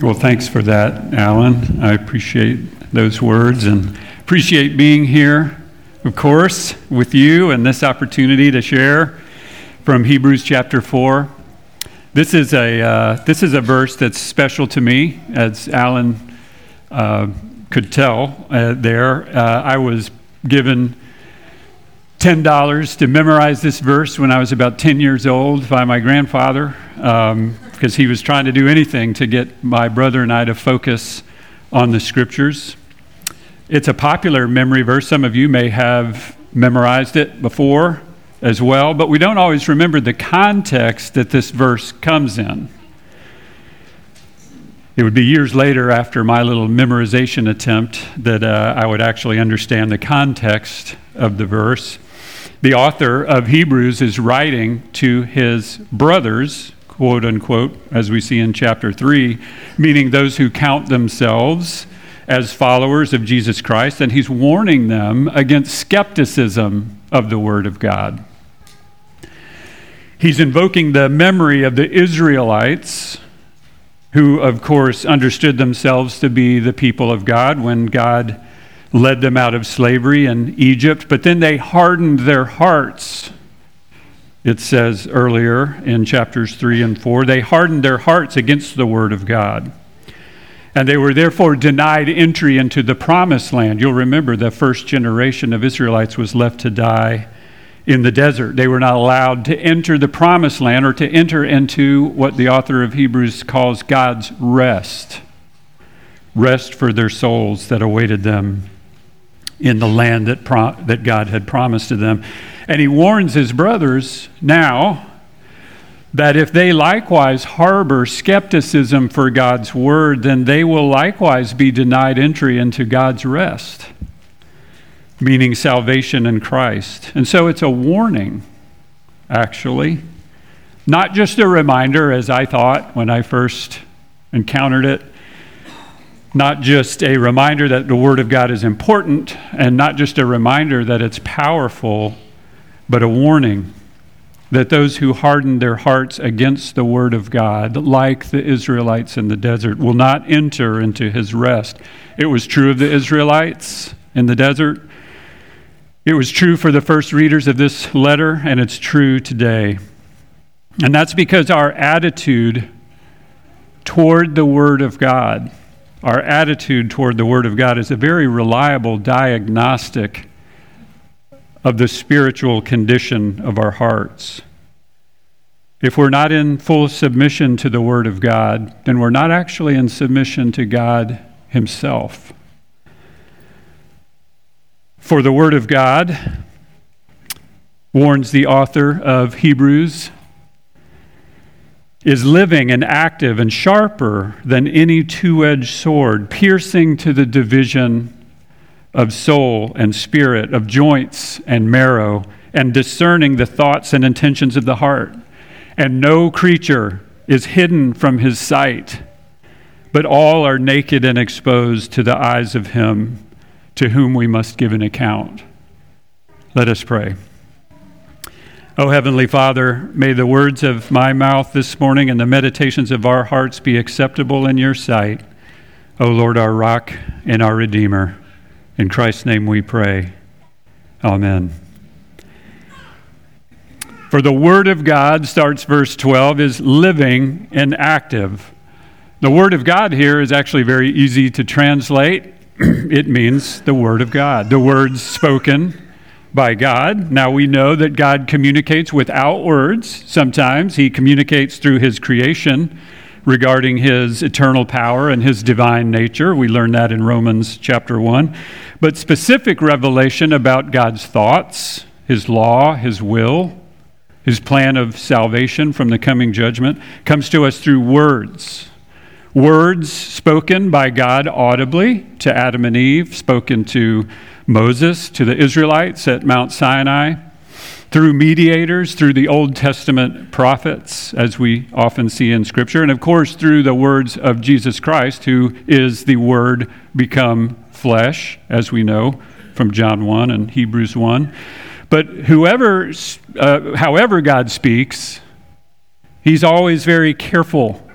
Well, thanks for that, Alan. I appreciate those words and appreciate being here, of course, with you and this opportunity to share from Hebrews chapter 4. This is a, uh, this is a verse that's special to me, as Alan uh, could tell uh, there. Uh, I was given $10 to memorize this verse when I was about 10 years old by my grandfather. Um, because he was trying to do anything to get my brother and I to focus on the scriptures. It's a popular memory verse. Some of you may have memorized it before as well, but we don't always remember the context that this verse comes in. It would be years later, after my little memorization attempt, that uh, I would actually understand the context of the verse. The author of Hebrews is writing to his brothers quote unquote, as we see in chapter 3, meaning those who count themselves as followers of Jesus Christ, and he's warning them against skepticism of the Word of God. He's invoking the memory of the Israelites, who, of course, understood themselves to be the people of God when God led them out of slavery in Egypt, but then they hardened their hearts it says earlier in chapters 3 and 4 they hardened their hearts against the word of God. And they were therefore denied entry into the promised land. You'll remember the first generation of Israelites was left to die in the desert. They were not allowed to enter the promised land or to enter into what the author of Hebrews calls God's rest rest for their souls that awaited them in the land that, pro- that God had promised to them. And he warns his brothers now that if they likewise harbor skepticism for God's word, then they will likewise be denied entry into God's rest, meaning salvation in Christ. And so it's a warning, actually. Not just a reminder, as I thought when I first encountered it, not just a reminder that the Word of God is important, and not just a reminder that it's powerful but a warning that those who harden their hearts against the word of God, like the Israelites in the desert, will not enter into his rest. It was true of the Israelites in the desert. It was true for the first readers of this letter, and it's true today. And that's because our attitude toward the Word of God, our attitude toward the Word of God, is a very reliable diagnostic of the spiritual condition of our hearts. If we're not in full submission to the Word of God, then we're not actually in submission to God Himself. For the Word of God, warns the author of Hebrews, is living and active and sharper than any two edged sword, piercing to the division of soul and spirit, of joints and marrow, and discerning the thoughts and intentions of the heart. And no creature is hidden from his sight, but all are naked and exposed to the eyes of him to whom we must give an account. Let us pray. O Heavenly Father, may the words of my mouth this morning and the meditations of our hearts be acceptable in your sight, O Lord, our rock and our Redeemer. In Christ's name we pray. Amen. For the Word of God, starts verse 12, is living and active. The Word of God here is actually very easy to translate. it means the Word of God, the words spoken by God. Now we know that God communicates without words sometimes, He communicates through His creation regarding his eternal power and his divine nature. We learn that in Romans chapter 1. But specific revelation about God's thoughts, his law, his will, his plan of salvation from the coming judgment comes to us through words. Words spoken by God audibly to Adam and Eve, spoken to Moses, to the Israelites at Mount Sinai, through mediators, through the Old Testament prophets, as we often see in Scripture, and of course through the words of Jesus Christ, who is the Word become flesh, as we know from John 1 and Hebrews 1. But whoever, uh, however God speaks, he's always very careful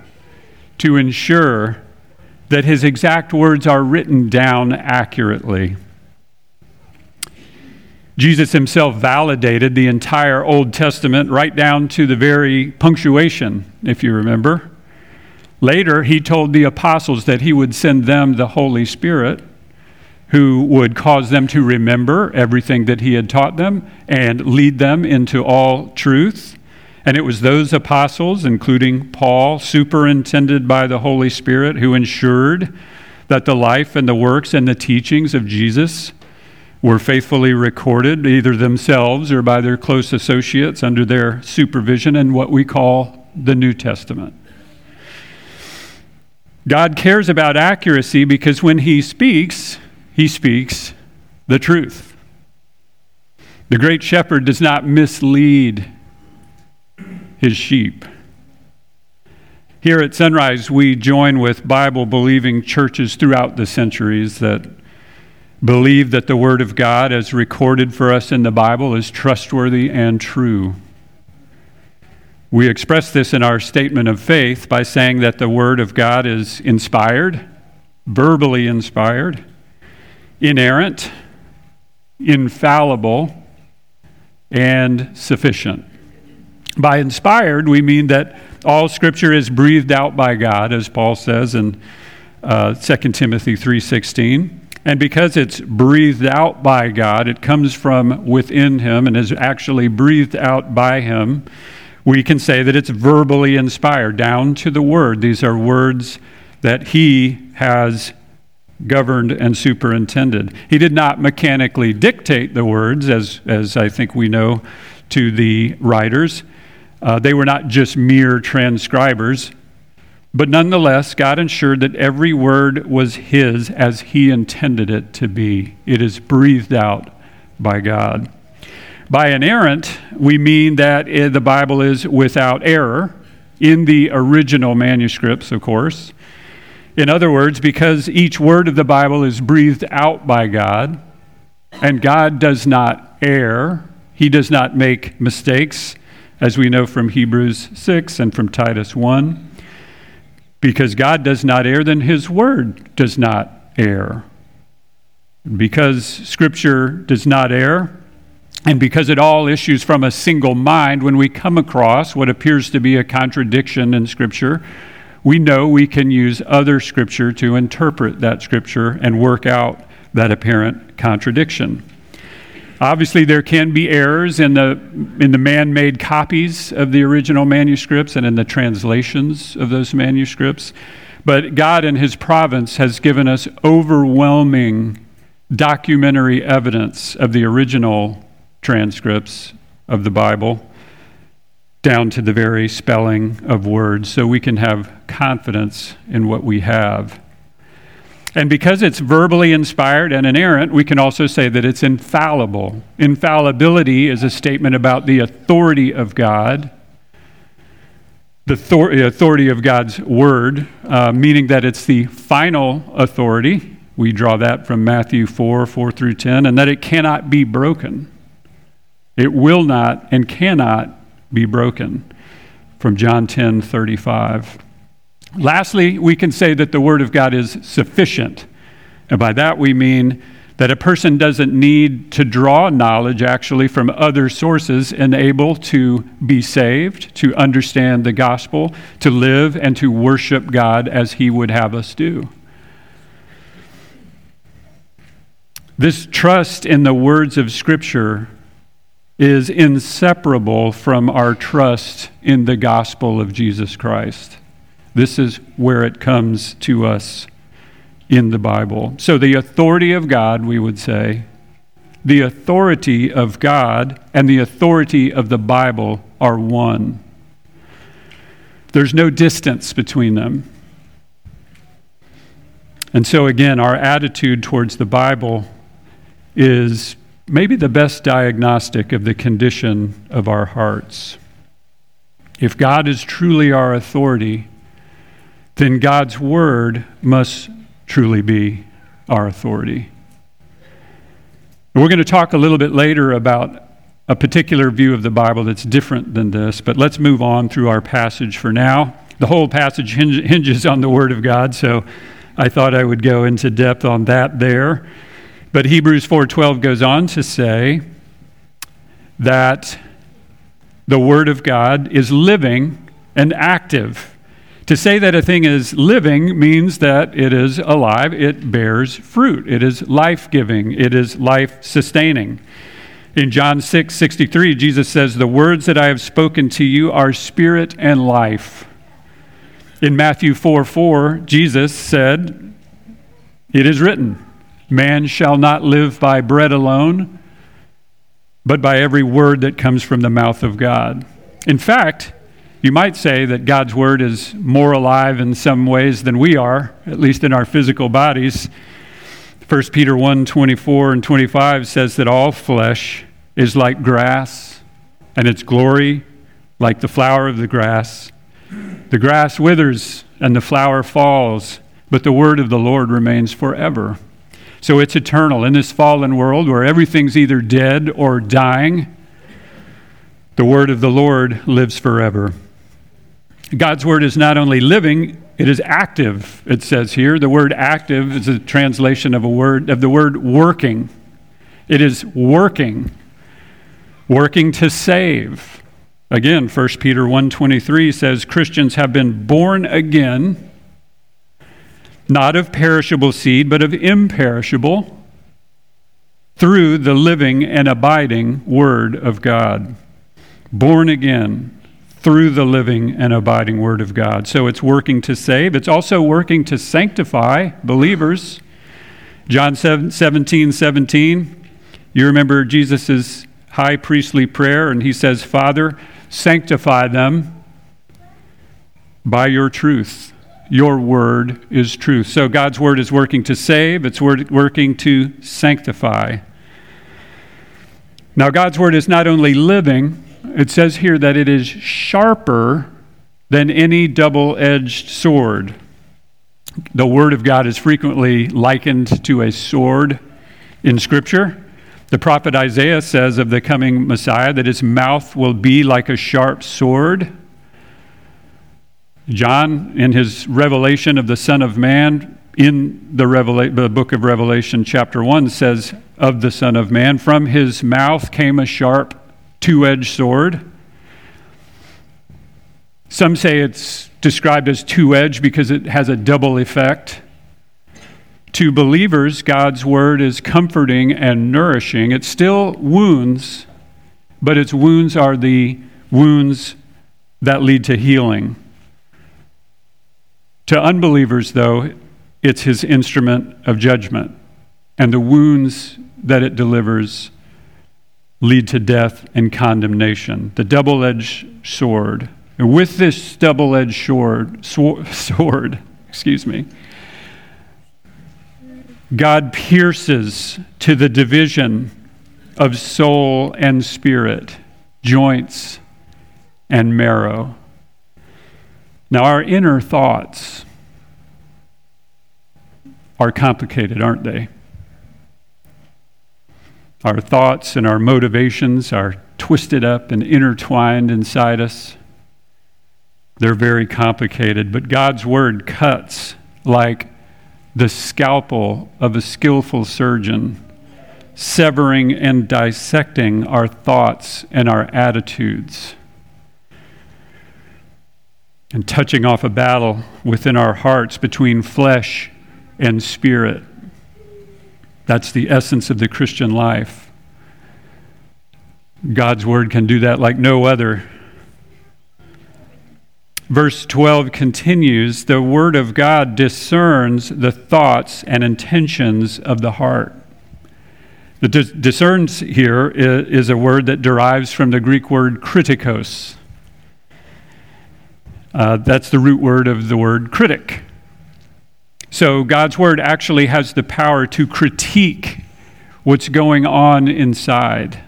to ensure that his exact words are written down accurately. Jesus himself validated the entire Old Testament right down to the very punctuation, if you remember. Later, he told the apostles that he would send them the Holy Spirit, who would cause them to remember everything that he had taught them and lead them into all truth. And it was those apostles, including Paul, superintended by the Holy Spirit, who ensured that the life and the works and the teachings of Jesus were faithfully recorded, either themselves or by their close associates under their supervision in what we call the New Testament. God cares about accuracy because when He speaks, He speaks the truth. The great shepherd does not mislead his sheep. Here at Sunrise, we join with Bible believing churches throughout the centuries that believe that the Word of God, as recorded for us in the Bible, is trustworthy and true. We express this in our statement of faith by saying that the Word of God is inspired, verbally inspired, inerrant, infallible, and sufficient. By inspired, we mean that all Scripture is breathed out by God, as Paul says in uh, 2 Timothy 3.16. And because it's breathed out by God, it comes from within Him and is actually breathed out by Him, we can say that it's verbally inspired, down to the Word. These are words that He has governed and superintended. He did not mechanically dictate the words, as, as I think we know, to the writers. Uh, they were not just mere transcribers, but nonetheless, God ensured that every word was His as He intended it to be. It is breathed out by God. By inerrant, we mean that eh, the Bible is without error in the original manuscripts, of course. In other words, because each word of the Bible is breathed out by God, and God does not err, He does not make mistakes, as we know from Hebrews 6 and from Titus 1. Because God does not err, then His Word does not err. Because Scripture does not err, and because it all issues from a single mind, when we come across what appears to be a contradiction in Scripture, we know we can use other Scripture to interpret that Scripture and work out that apparent contradiction. Obviously, there can be errors in the, in the man made copies of the original manuscripts and in the translations of those manuscripts. But God, in His providence, has given us overwhelming documentary evidence of the original transcripts of the Bible, down to the very spelling of words, so we can have confidence in what we have. And because it's verbally inspired and inerrant, we can also say that it's infallible. Infallibility is a statement about the authority of God, the authority of God's word, uh, meaning that it's the final authority. We draw that from Matthew 4 4 through 10, and that it cannot be broken. It will not and cannot be broken from John 10 35. Lastly, we can say that the Word of God is sufficient. And by that we mean that a person doesn't need to draw knowledge actually from other sources and able to be saved, to understand the gospel, to live and to worship God as He would have us do. This trust in the words of Scripture is inseparable from our trust in the gospel of Jesus Christ. This is where it comes to us in the Bible. So, the authority of God, we would say, the authority of God and the authority of the Bible are one. There's no distance between them. And so, again, our attitude towards the Bible is maybe the best diagnostic of the condition of our hearts. If God is truly our authority, then God's word must truly be our authority. we're going to talk a little bit later about a particular view of the Bible that's different than this, but let's move on through our passage for now. The whole passage hinges on the Word of God, so I thought I would go into depth on that there. But Hebrews 4:12 goes on to say that the word of God is living and active. To say that a thing is living means that it is alive, it bears fruit, it is life giving, it is life sustaining. In John 6 63, Jesus says, The words that I have spoken to you are spirit and life. In Matthew 4 4, Jesus said, It is written, Man shall not live by bread alone, but by every word that comes from the mouth of God. In fact, you might say that God's word is more alive in some ways than we are, at least in our physical bodies. 1 Peter 1 24 and 25 says that all flesh is like grass, and its glory like the flower of the grass. The grass withers and the flower falls, but the word of the Lord remains forever. So it's eternal. In this fallen world where everything's either dead or dying, the word of the Lord lives forever. God's word is not only living, it is active, it says here. The word active is a translation of a word of the word working. It is working, working to save. Again, 1 Peter 1:23 says Christians have been born again not of perishable seed but of imperishable through the living and abiding word of God. Born again through the living and abiding word of God. So it's working to save, it's also working to sanctify believers. John 17, 17, you remember Jesus' high priestly prayer, and he says, Father, Sanctify them by your truth. Your word is truth. So God's word is working to save, it's working to sanctify. Now, God's word is not only living, it says here that it is sharper than any double edged sword. The word of God is frequently likened to a sword in Scripture. The prophet Isaiah says of the coming Messiah that his mouth will be like a sharp sword. John, in his revelation of the Son of Man, in the, Revela- the book of Revelation, chapter 1, says of the Son of Man, from his mouth came a sharp, two edged sword. Some say it's described as two edged because it has a double effect. To believers, God's word is comforting and nourishing. It still wounds, but its wounds are the wounds that lead to healing. To unbelievers, though, it's his instrument of judgment, and the wounds that it delivers lead to death and condemnation. The double edged sword. And with this double edged sword, sword, excuse me, God pierces to the division of soul and spirit, joints and marrow. Now, our inner thoughts are complicated, aren't they? Our thoughts and our motivations are twisted up and intertwined inside us. They're very complicated, but God's word cuts like the scalpel of a skillful surgeon, severing and dissecting our thoughts and our attitudes, and touching off a battle within our hearts between flesh and spirit. That's the essence of the Christian life. God's word can do that like no other. Verse 12 continues The Word of God discerns the thoughts and intentions of the heart. The dis- discerns here is a word that derives from the Greek word kritikos. Uh, that's the root word of the word critic. So God's word actually has the power to critique what's going on inside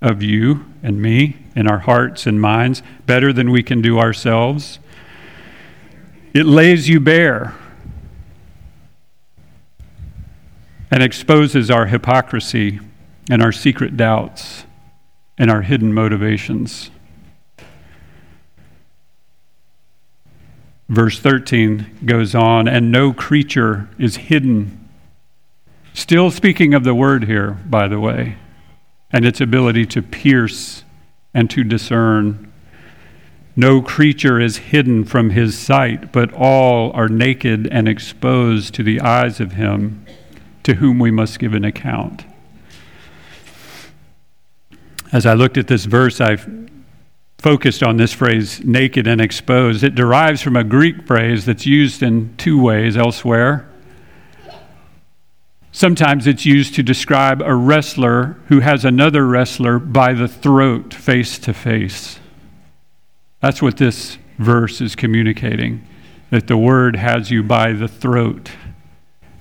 of you and me in our hearts and minds better than we can do ourselves. It lays you bare and exposes our hypocrisy and our secret doubts and our hidden motivations. Verse 13 goes on, and no creature is hidden. Still speaking of the word here, by the way, and its ability to pierce and to discern. No creature is hidden from his sight, but all are naked and exposed to the eyes of him to whom we must give an account. As I looked at this verse, I focused on this phrase, naked and exposed. It derives from a Greek phrase that's used in two ways elsewhere. Sometimes it's used to describe a wrestler who has another wrestler by the throat, face to face. That's what this verse is communicating that the word has you by the throat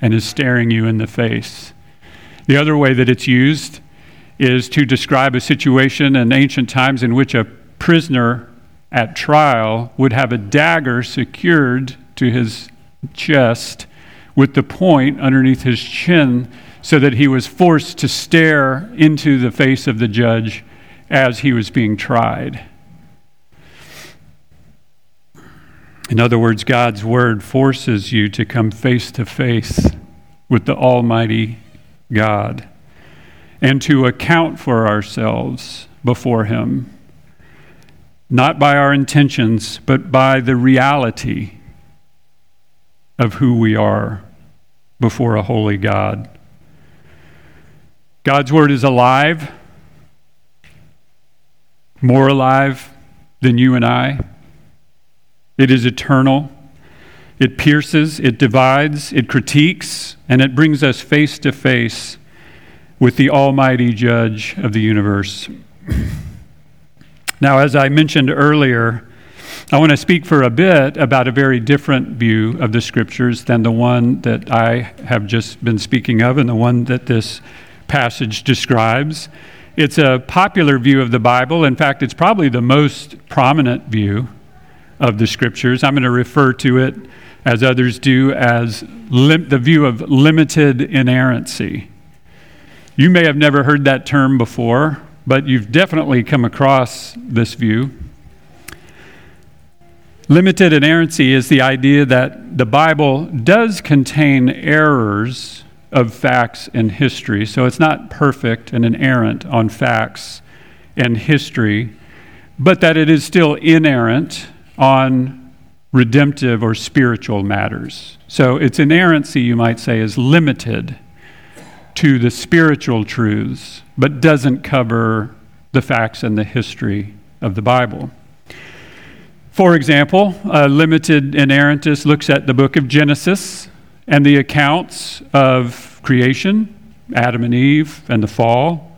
and is staring you in the face. The other way that it's used is to describe a situation in ancient times in which a prisoner at trial would have a dagger secured to his chest with the point underneath his chin so that he was forced to stare into the face of the judge as he was being tried. In other words, God's word forces you to come face to face with the Almighty God and to account for ourselves before Him, not by our intentions, but by the reality of who we are before a holy God. God's Word is alive, more alive than you and I. It is eternal. It pierces, it divides, it critiques, and it brings us face to face with the Almighty Judge of the universe. Now, as I mentioned earlier, I want to speak for a bit about a very different view of the Scriptures than the one that I have just been speaking of and the one that this passage describes. It's a popular view of the Bible. In fact, it's probably the most prominent view of the Scriptures. I'm going to refer to it, as others do, as lim- the view of limited inerrancy. You may have never heard that term before, but you've definitely come across this view. Limited inerrancy is the idea that the Bible does contain errors of facts and history. So it's not perfect and inerrant on facts and history, but that it is still inerrant on redemptive or spiritual matters. So its inerrancy, you might say, is limited to the spiritual truths, but doesn't cover the facts and the history of the Bible. For example, a limited inerrantist looks at the book of Genesis and the accounts of creation, Adam and Eve, and the fall,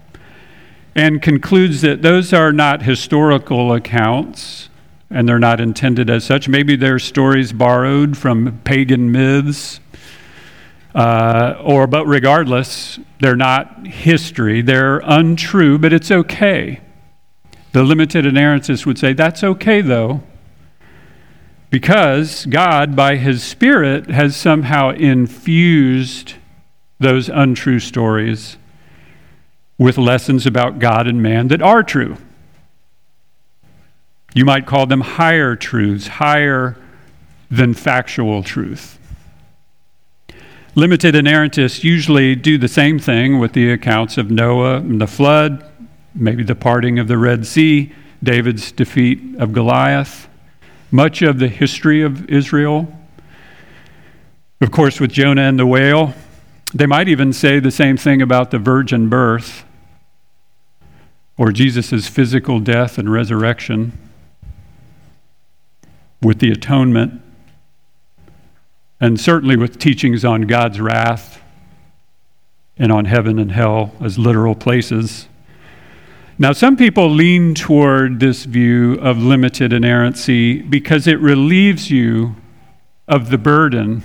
and concludes that those are not historical accounts and they're not intended as such. Maybe they're stories borrowed from pagan myths uh, or, but regardless, they're not history. They're untrue, but it's okay. The limited inerrantists would say that's okay, though, because God, by His Spirit, has somehow infused those untrue stories with lessons about God and man that are true. You might call them higher truths, higher than factual truth. Limited inerrantists usually do the same thing with the accounts of Noah and the flood, maybe the parting of the Red Sea, David's defeat of Goliath, much of the history of Israel. Of course, with Jonah and the whale, they might even say the same thing about the virgin birth or Jesus' physical death and resurrection with the atonement and certainly with teachings on God's wrath and on heaven and hell as literal places. Now, some people lean toward this view of limited inerrancy because it relieves you of the burden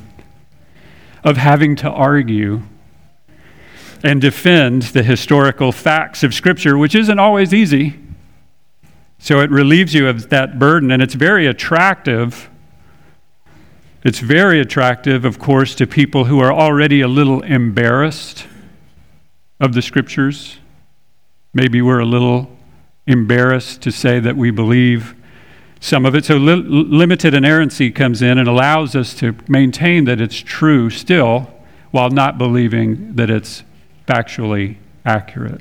of having to argue and defend the historical facts of Scripture, which isn't always easy. So it relieves you of that burden, and it's very attractive it's very attractive, of course, to people who are already a little embarrassed of the scriptures. Maybe we're a little embarrassed to say that we believe some of it. So li- limited inerrancy comes in and allows us to maintain that it's true still while not believing that it's factually accurate.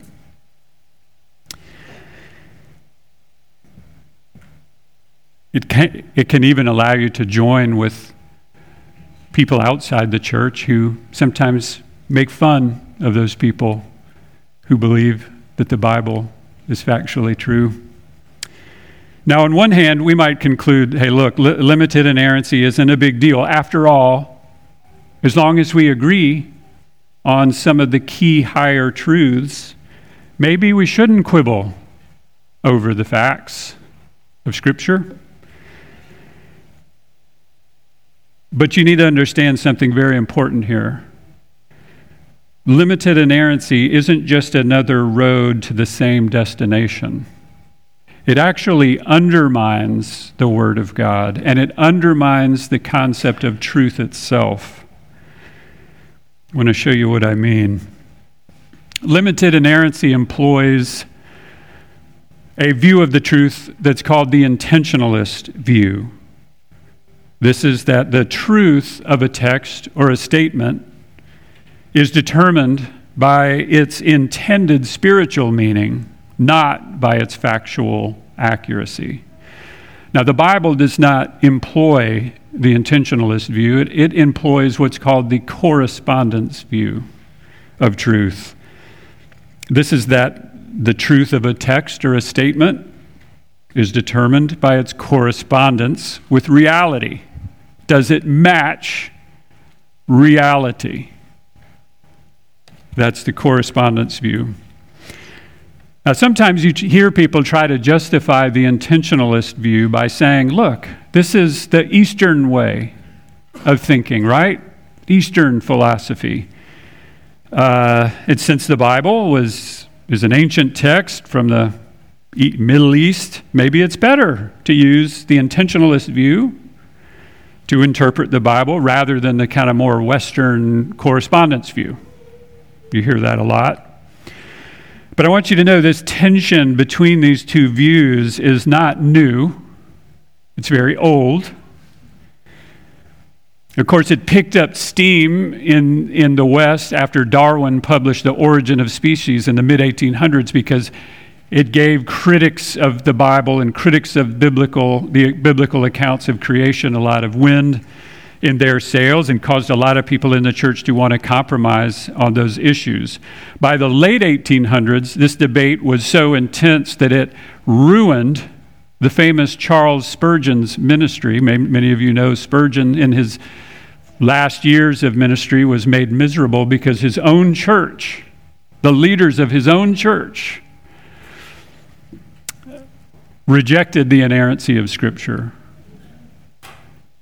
It can, it can even allow you to join with people outside the church who sometimes make fun of those people who believe that the Bible is factually true. Now, on one hand, we might conclude hey, look, li- limited inerrancy isn't a big deal. After all, as long as we agree on some of the key higher truths, maybe we shouldn't quibble over the facts of Scripture. But you need to understand something very important here. Limited inerrancy isn't just another road to the same destination. It actually undermines the Word of God and it undermines the concept of truth itself. I want to show you what I mean. Limited inerrancy employs a view of the truth that's called the intentionalist view. This is that the truth of a text or a statement is determined by its intended spiritual meaning, not by its factual accuracy. Now, the Bible does not employ the intentionalist view, it, it employs what's called the correspondence view of truth. This is that the truth of a text or a statement is determined by its correspondence with reality. Does it match reality? That's the correspondence view. Now, sometimes you hear people try to justify the intentionalist view by saying, look, this is the Eastern way of thinking, right? Eastern philosophy. Uh, it's since the Bible was is an ancient text from the Middle East, maybe it's better to use the intentionalist view to interpret the Bible rather than the kind of more Western correspondence view. You hear that a lot. But I want you to know this tension between these two views is not new, it's very old. Of course, it picked up steam in, in the West after Darwin published The Origin of Species in the mid 1800s because it gave critics of the Bible and critics of biblical, the biblical accounts of creation a lot of wind in their sails and caused a lot of people in the church to want to compromise on those issues. By the late 1800s, this debate was so intense that it ruined the famous Charles Spurgeon's ministry. Many of you know Spurgeon in his last years of ministry was made miserable because his own church, the leaders of his own church, rejected the inerrancy of Scripture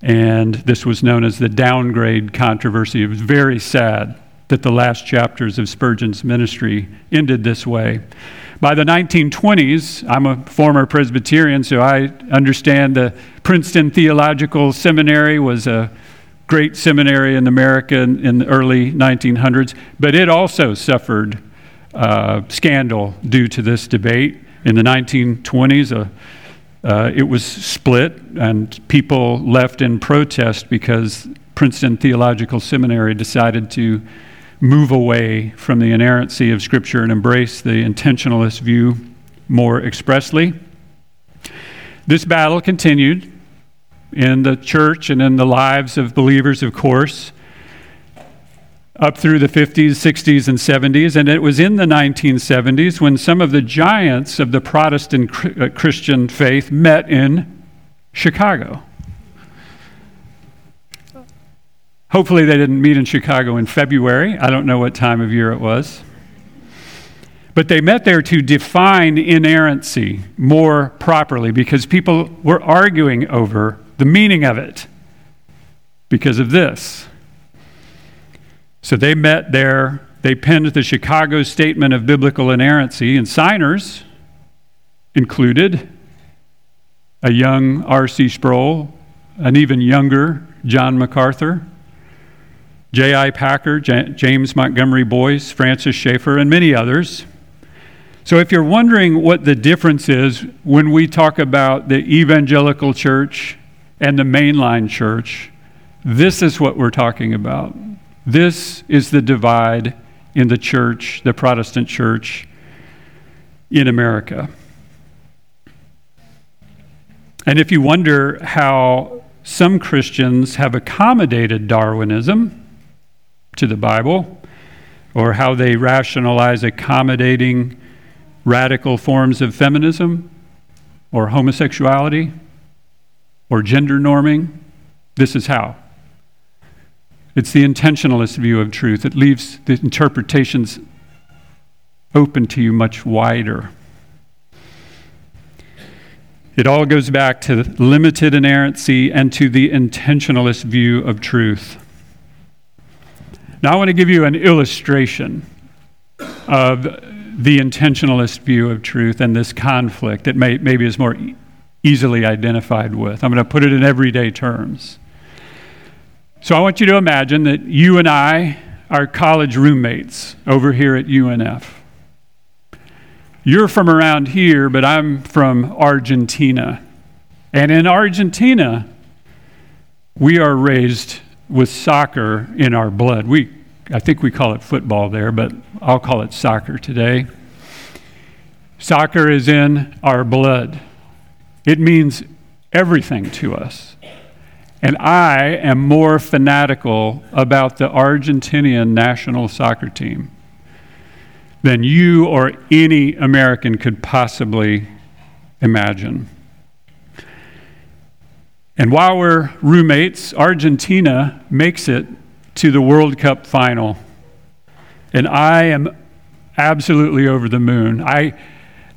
and this was known as the downgrade controversy. It was very sad that the last chapters of Spurgeon's ministry ended this way. By the 1920s, I'm a former Presbyterian, so I understand the Princeton Theological Seminary was a great seminary in America in, in the early 1900s, but it also suffered uh, scandal due to this debate. In the 1920s, a uh, it was split, and people left in protest because Princeton Theological Seminary decided to move away from the inerrancy of Scripture and embrace the intentionalist view more expressly. This battle continued in the church and in the lives of believers, of course up through the 50s, 60s, and 70s. And it was in the 1970s when some of the giants of the Protestant uh, Christian faith met in Chicago. Hopefully, they didn't meet in Chicago in February. I don't know what time of year it was. But they met there to define inerrancy more properly because people were arguing over the meaning of it because of this. So they met there. They penned the Chicago Statement of Biblical Inerrancy, and signers included a young R.C. Sproul, an even younger John MacArthur, J.I. Packer, J- James Montgomery Boice, Francis Schaeffer, and many others. So, if you're wondering what the difference is when we talk about the evangelical church and the mainline church, this is what we're talking about. This is the divide in the church, the Protestant church in America. And if you wonder how some Christians have accommodated Darwinism to the Bible, or how they rationalize accommodating radical forms of feminism or homosexuality or gender norming. This is how. It's the intentionalist view of truth. It leaves the interpretations open to you much wider. It all goes back to limited inerrancy and to the intentionalist view of truth. Now, I want to give you an illustration of the intentionalist view of truth and this conflict that may, maybe is more easily identified with. I'm going to put it in everyday terms. So I want you to imagine that you and I are college roommates over here at UNF. You're from around here, but I'm from Argentina. And in Argentina, we are raised with soccer in our blood. We I think we call it football there, but I'll call it soccer today. Soccer is in our blood, it means everything to us. And I am more fanatical about the Argentinian national soccer team than you or any American could possibly imagine. And while we're roommates, Argentina makes it to the World Cup final. And I am absolutely over the moon. I,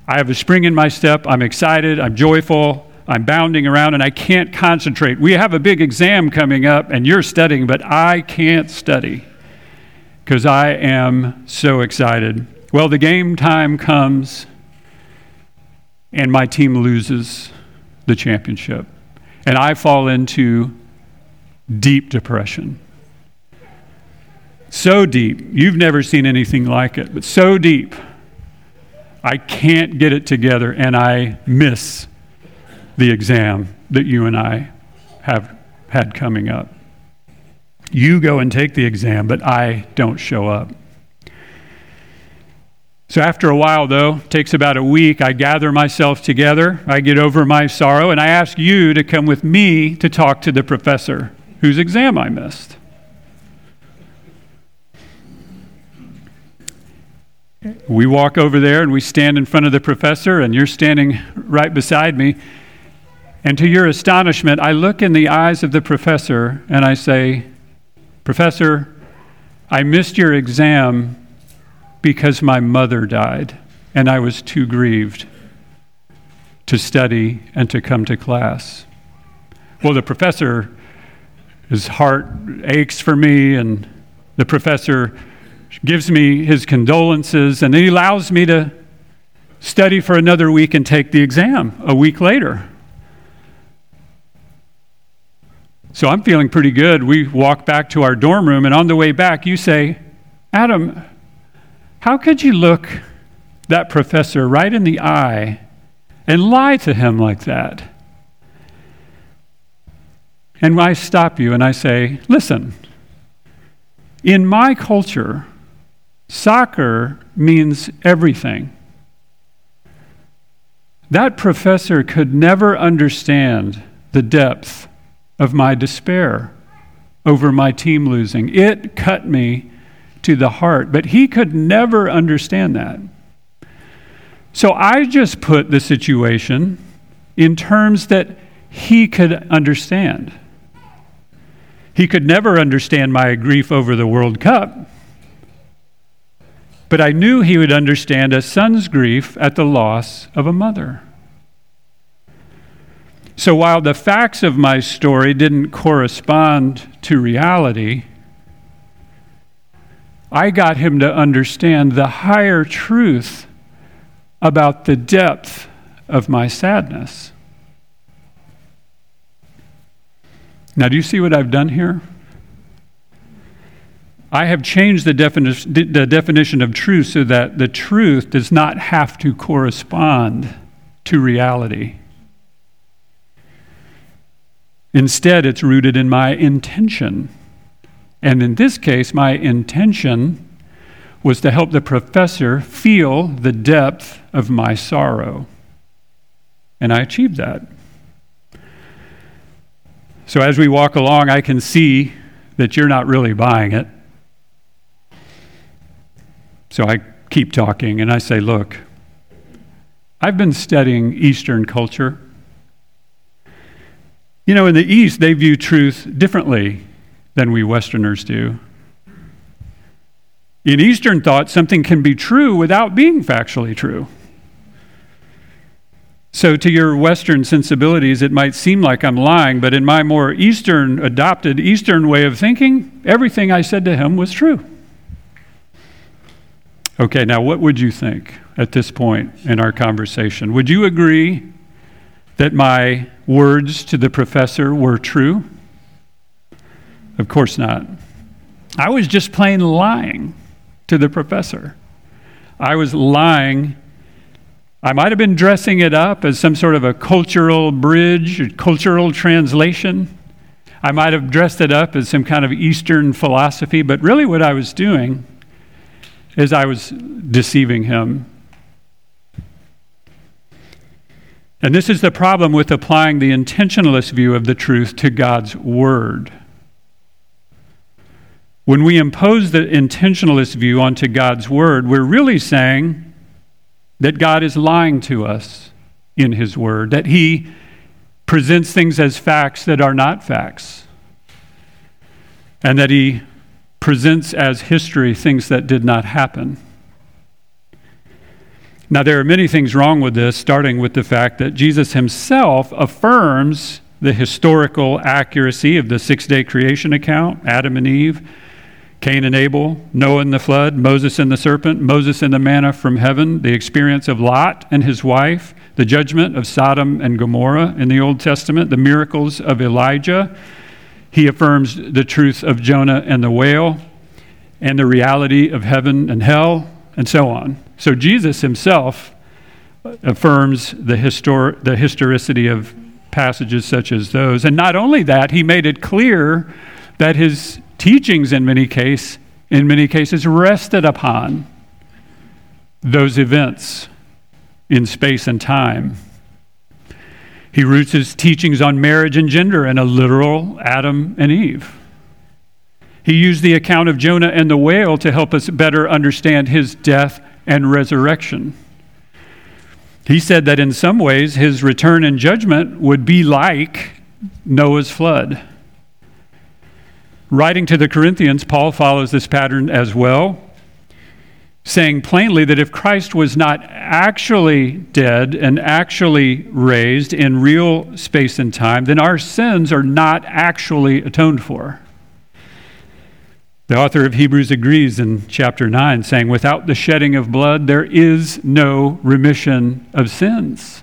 I have a spring in my step. I'm excited. I'm joyful. I'm bounding around and I can't concentrate. We have a big exam coming up and you're studying, but I can't study because I am so excited. Well, the game time comes and my team loses the championship. And I fall into deep depression so deep. You've never seen anything like it, but so deep. I can't get it together, and I miss the exam that you and I have had coming up. You go and take the exam, but I don't show up. So after a while, though, takes about a week, I gather myself together, I get over my sorrow, and I ask you to come with me to talk to the professor whose exam I missed. we walk over there and we stand in front of the professor, and you're standing right beside me. And to your astonishment, I look in the eyes of the professor and I say, Professor, I missed your exam because my mother died, and I was too grieved to study and to come to class. Well, the professor, his heart aches for me, and the professor gives me his condolences, and he allows me to study for another week and take the exam a week later. So I'm feeling pretty good. We walk back to our dorm room, and on the way back, you say, Adam, how could you look that professor right in the eye and lie to him like that? And I stop you and I say, listen, in my culture, Soccer means everything. That professor could never understand the depth of my despair over my team losing. It cut me to the heart, but he could never understand that. So I just put the situation in terms that he could understand. He could never understand my grief over the World Cup but I knew he would understand a son's grief at the loss of a mother. So while the facts of my story didn't correspond to reality, I got him to understand the higher truth about the depth of my sadness. Now, do you see what I've done here? I have changed the, defini- the definition of truth so that the truth does not have to correspond to reality. Instead, it's rooted in my intention. And in this case, my intention was to help the professor feel the depth of my sorrow. And I achieved that. So as we walk along, I can see that you're not really buying it. So I keep talking and I say, Look, I've been studying Eastern culture. You know, in the East, they view truth differently than we Westerners do. In Eastern thought, something can be true without being factually true. So, to your Western sensibilities, it might seem like I'm lying, but in my more Eastern, adopted Eastern way of thinking, everything I said to him was true. Okay, now what would you think at this point in our conversation? Would you agree that my words to the professor were true? Of course not. I was just plain lying to the professor. I was lying. I might have been dressing it up as some sort of a cultural bridge, a cultural translation. I might have dressed it up as some kind of Eastern philosophy, but really what I was doing is I was deceiving him. And this is the problem with applying the intentionalist view of the truth to God's Word. When we impose the intentionalist view onto God's Word, we're really saying that God is lying to us in His Word, that He presents things as facts that are not facts, and that He presents as history things that did not happen. Now, there are many things wrong with this, starting with the fact that Jesus himself affirms the historical accuracy of the six day creation account Adam and Eve, Cain and Abel, Noah and the flood, Moses and the serpent, Moses and the manna from heaven, the experience of Lot and his wife, the judgment of Sodom and Gomorrah in the Old Testament, the miracles of Elijah. He affirms the truth of Jonah and the whale, and the reality of heaven and hell, and so on. So Jesus himself affirms the, histor- the historicity of passages such as those. And not only that, he made it clear that his teachings in many, case, in many cases rested upon those events in space and time. He roots his teachings on marriage and gender in a literal Adam and Eve. He used the account of Jonah and the whale to help us better understand his death and resurrection. He said that in some ways his return and judgment would be like Noah's flood. Writing to the Corinthians, Paul follows this pattern as well saying plainly that if Christ was not actually dead and actually raised in real space and time, then our sins are not actually atoned for. The author of Hebrews agrees in chapter 9, saying, Without the shedding of blood, there is no remission of sins.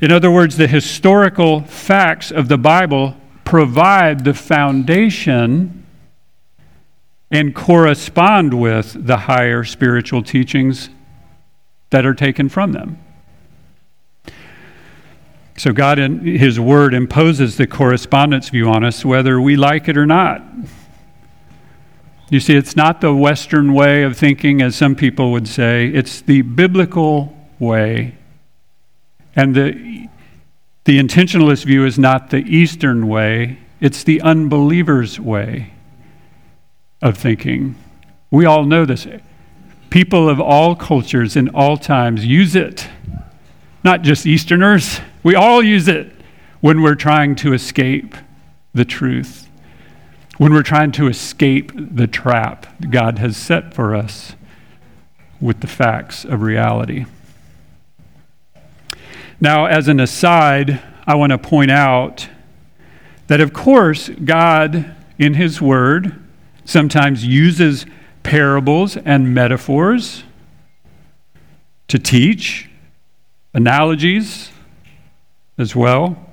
In other words, the historical facts of the Bible provide the foundation and correspond with the higher spiritual teachings that are taken from them. So, God in His Word imposes the correspondence view on us, whether we like it or not. You see, it's not the Western way of thinking, as some people would say, it's the biblical way. And the, the intentionalist view is not the Eastern way, it's the unbeliever's way of thinking. We all know this. People of all cultures in all times use it. Not just Easterners, we all use it when we're trying to escape the truth, when we're trying to escape the trap God has set for us with the facts of reality. Now, as an aside, I want to point out that, of course, God, in His Word, sometimes uses parables and metaphors to teach, analogies as well.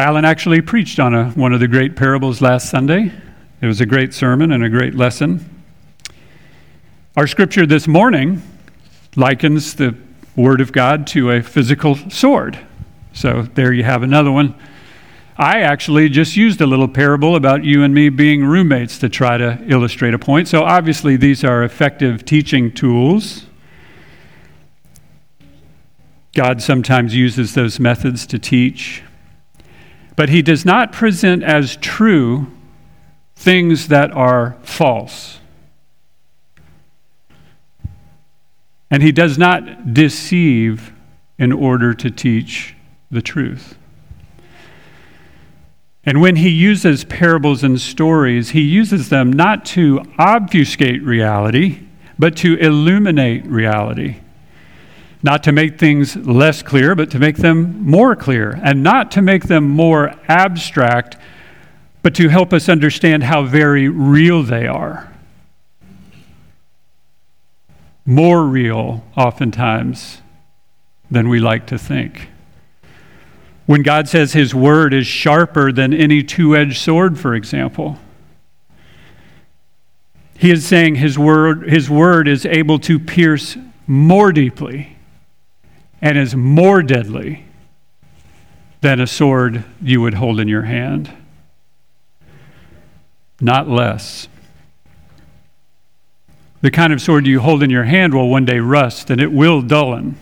Alan actually preached on a, one of the great parables last Sunday It was a great sermon and a great lesson. Our scripture this morning likens the Word of God to a physical sword. So there you have another one. I actually just used a little parable about you and me being roommates to try to illustrate a point. So obviously, these are effective teaching tools. God sometimes uses those methods to teach. But He does not present as true things that are false. And He does not deceive in order to teach the truth. And when he uses parables and stories, he uses them not to obfuscate reality, but to illuminate reality. Not to make things less clear, but to make them more clear. And not to make them more abstract, but to help us understand how very real they are. More real, oftentimes, than we like to think. When God says his word is sharper than any two edged sword, for example, he is saying his word, his word is able to pierce more deeply and is more deadly than a sword you would hold in your hand. Not less. The kind of sword you hold in your hand will one day rust and it will dullen.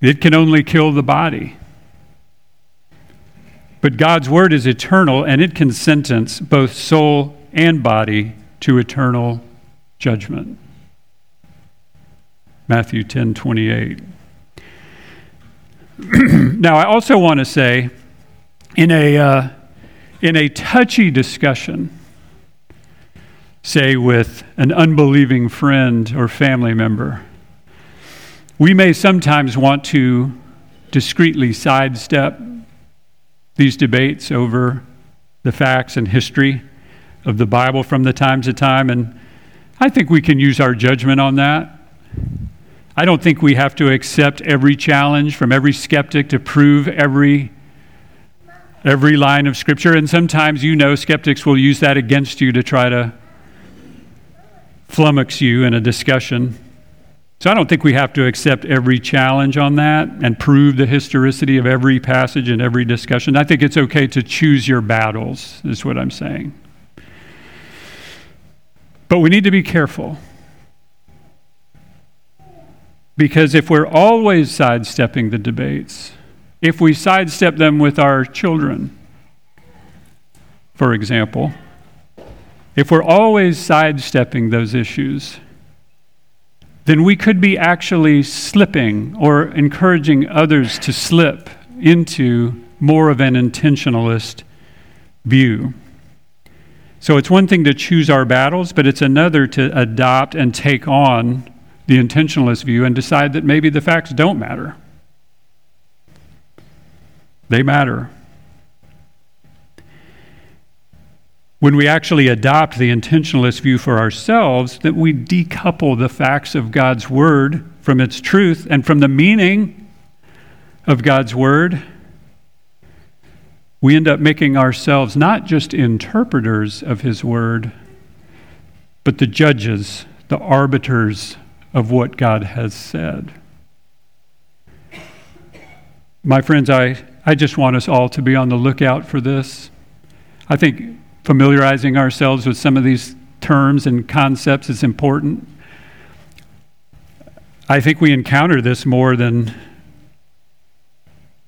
It can only kill the body. But God's word is eternal and it can sentence both soul and body to eternal judgment. Matthew 10 28. now, I also want to say, in a, uh, in a touchy discussion, say with an unbelieving friend or family member, we may sometimes want to discreetly sidestep these debates over the facts and history of the Bible from the time to time, and I think we can use our judgment on that. I don't think we have to accept every challenge from every skeptic to prove every every line of scripture and sometimes you know skeptics will use that against you to try to flummox you in a discussion. So I don't think we have to accept every challenge on that and prove the historicity of every passage and every discussion. I think it's okay to choose your battles, is what I'm saying. But we need to be careful. Because if we're always sidestepping the debates, if we sidestep them with our children, for example, if we're always sidestepping those issues, then we could be actually slipping or encouraging others to slip into more of an intentionalist view. So it's one thing to choose our battles, but it's another to adopt and take on the intentionalist view and decide that maybe the facts don't matter. They matter. when we actually adopt the intentionalist view for ourselves, that we decouple the facts of God's word from its truth and from the meaning of God's word, we end up making ourselves not just interpreters of his word, but the judges, the arbiters of what God has said. My friends, I, I just want us all to be on the lookout for this. I think familiarizing ourselves with some of these terms and concepts is important. I think we encounter this more than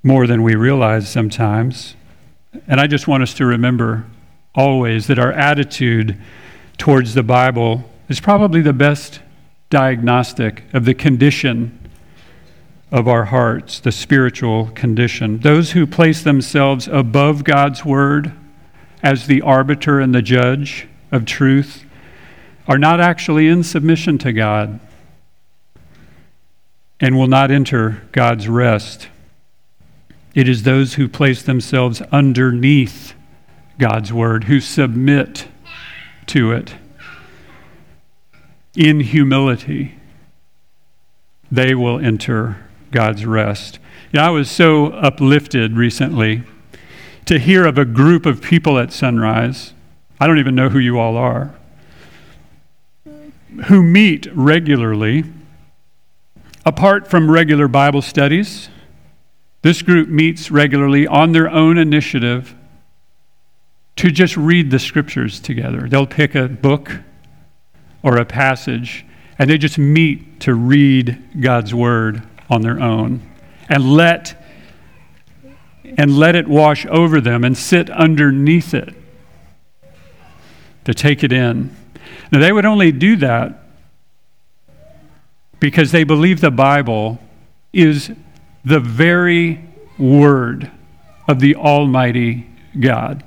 more than we realize sometimes. And I just want us to remember always that our attitude towards the Bible is probably the best diagnostic of the condition of our hearts, the spiritual condition. Those who place themselves above God's word as the arbiter and the judge of truth are not actually in submission to God and will not enter God's rest. It is those who place themselves underneath God's word, who submit to it in humility. They will enter God's rest. You know, I was so uplifted recently to hear of a group of people at sunrise. I don't even know who you all are, who meet regularly. Apart from regular Bible studies, this group meets regularly on their own initiative to just read the scriptures together. They'll pick a book or a passage and they just meet to read God's word on their own and let and let it wash over them and sit underneath it to take it in. Now they would only do that because they believe the Bible is the very word of the Almighty God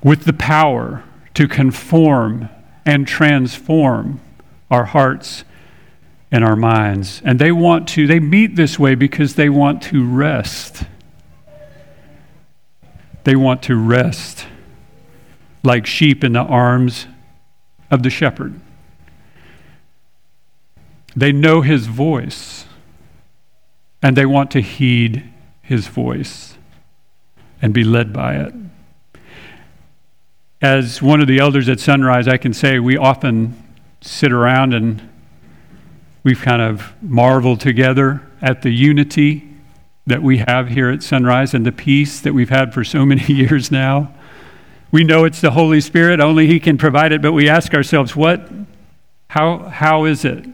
with the power to conform and transform our hearts and our minds. And they want to, they meet this way because they want to rest. They want to rest like sheep in the arms of the shepherd. They know his voice and they want to heed his voice and be led by it as one of the elders at Sunrise, I can say we often sit around and we've kind of marveled together at the unity that we have here at Sunrise and the peace that we've had for so many years now. We know it's the Holy Spirit, only He can provide it, but we ask ourselves, what, how, how is it?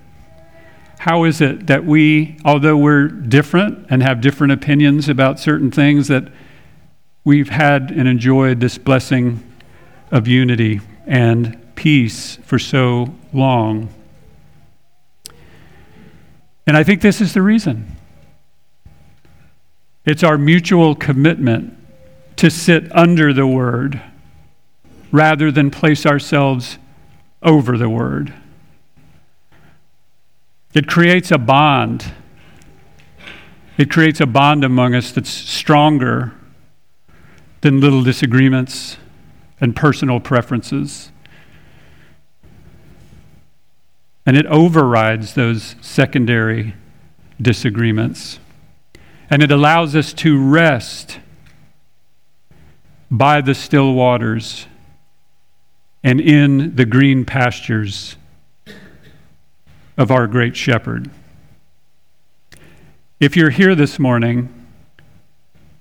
How is it that we, although we're different and have different opinions about certain things, that we've had and enjoyed this blessing of unity and peace for so long. And I think this is the reason. It's our mutual commitment to sit under the Word rather than place ourselves over the Word. It creates a bond. It creates a bond among us that's stronger than little disagreements and personal preferences. And it overrides those secondary disagreements. And it allows us to rest by the still waters and in the green pastures of our great shepherd. If you're here this morning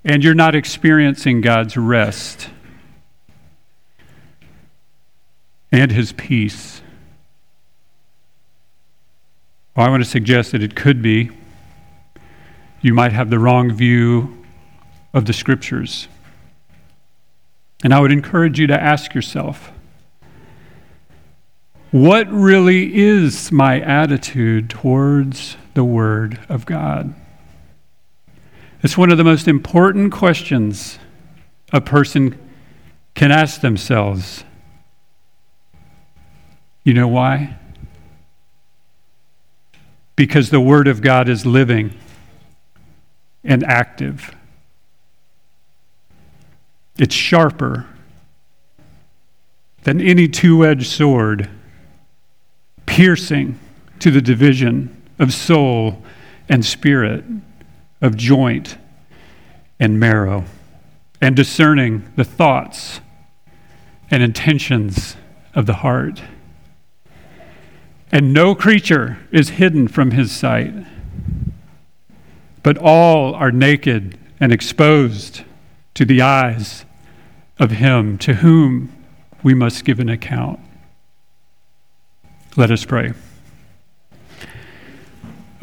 and you're not experiencing God's rest, and his peace. Well, I want to suggest that it could be you might have the wrong view of the scriptures. And I would encourage you to ask yourself what really is my attitude towards the Word of God? It's one of the most important questions a person can ask themselves you know why? Because the Word of God is living and active. It's sharper than any two edged sword, piercing to the division of soul and spirit, of joint and marrow, and discerning the thoughts and intentions of the heart and no creature is hidden from his sight. But all are naked and exposed to the eyes of him to whom we must give an account. Let us pray.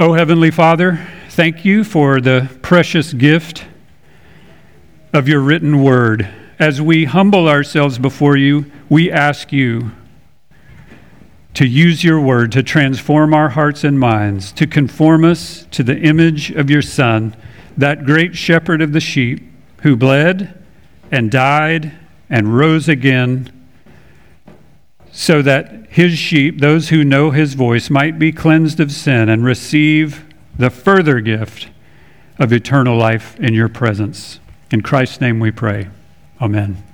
O Heavenly Father, thank you for the precious gift of your written word. As we humble ourselves before you, we ask you to use your word to transform our hearts and minds, to conform us to the image of your Son, that great shepherd of the sheep who bled and died and rose again, so that his sheep, those who know his voice, might be cleansed of sin and receive the further gift of eternal life in your presence. In Christ's name we pray. Amen.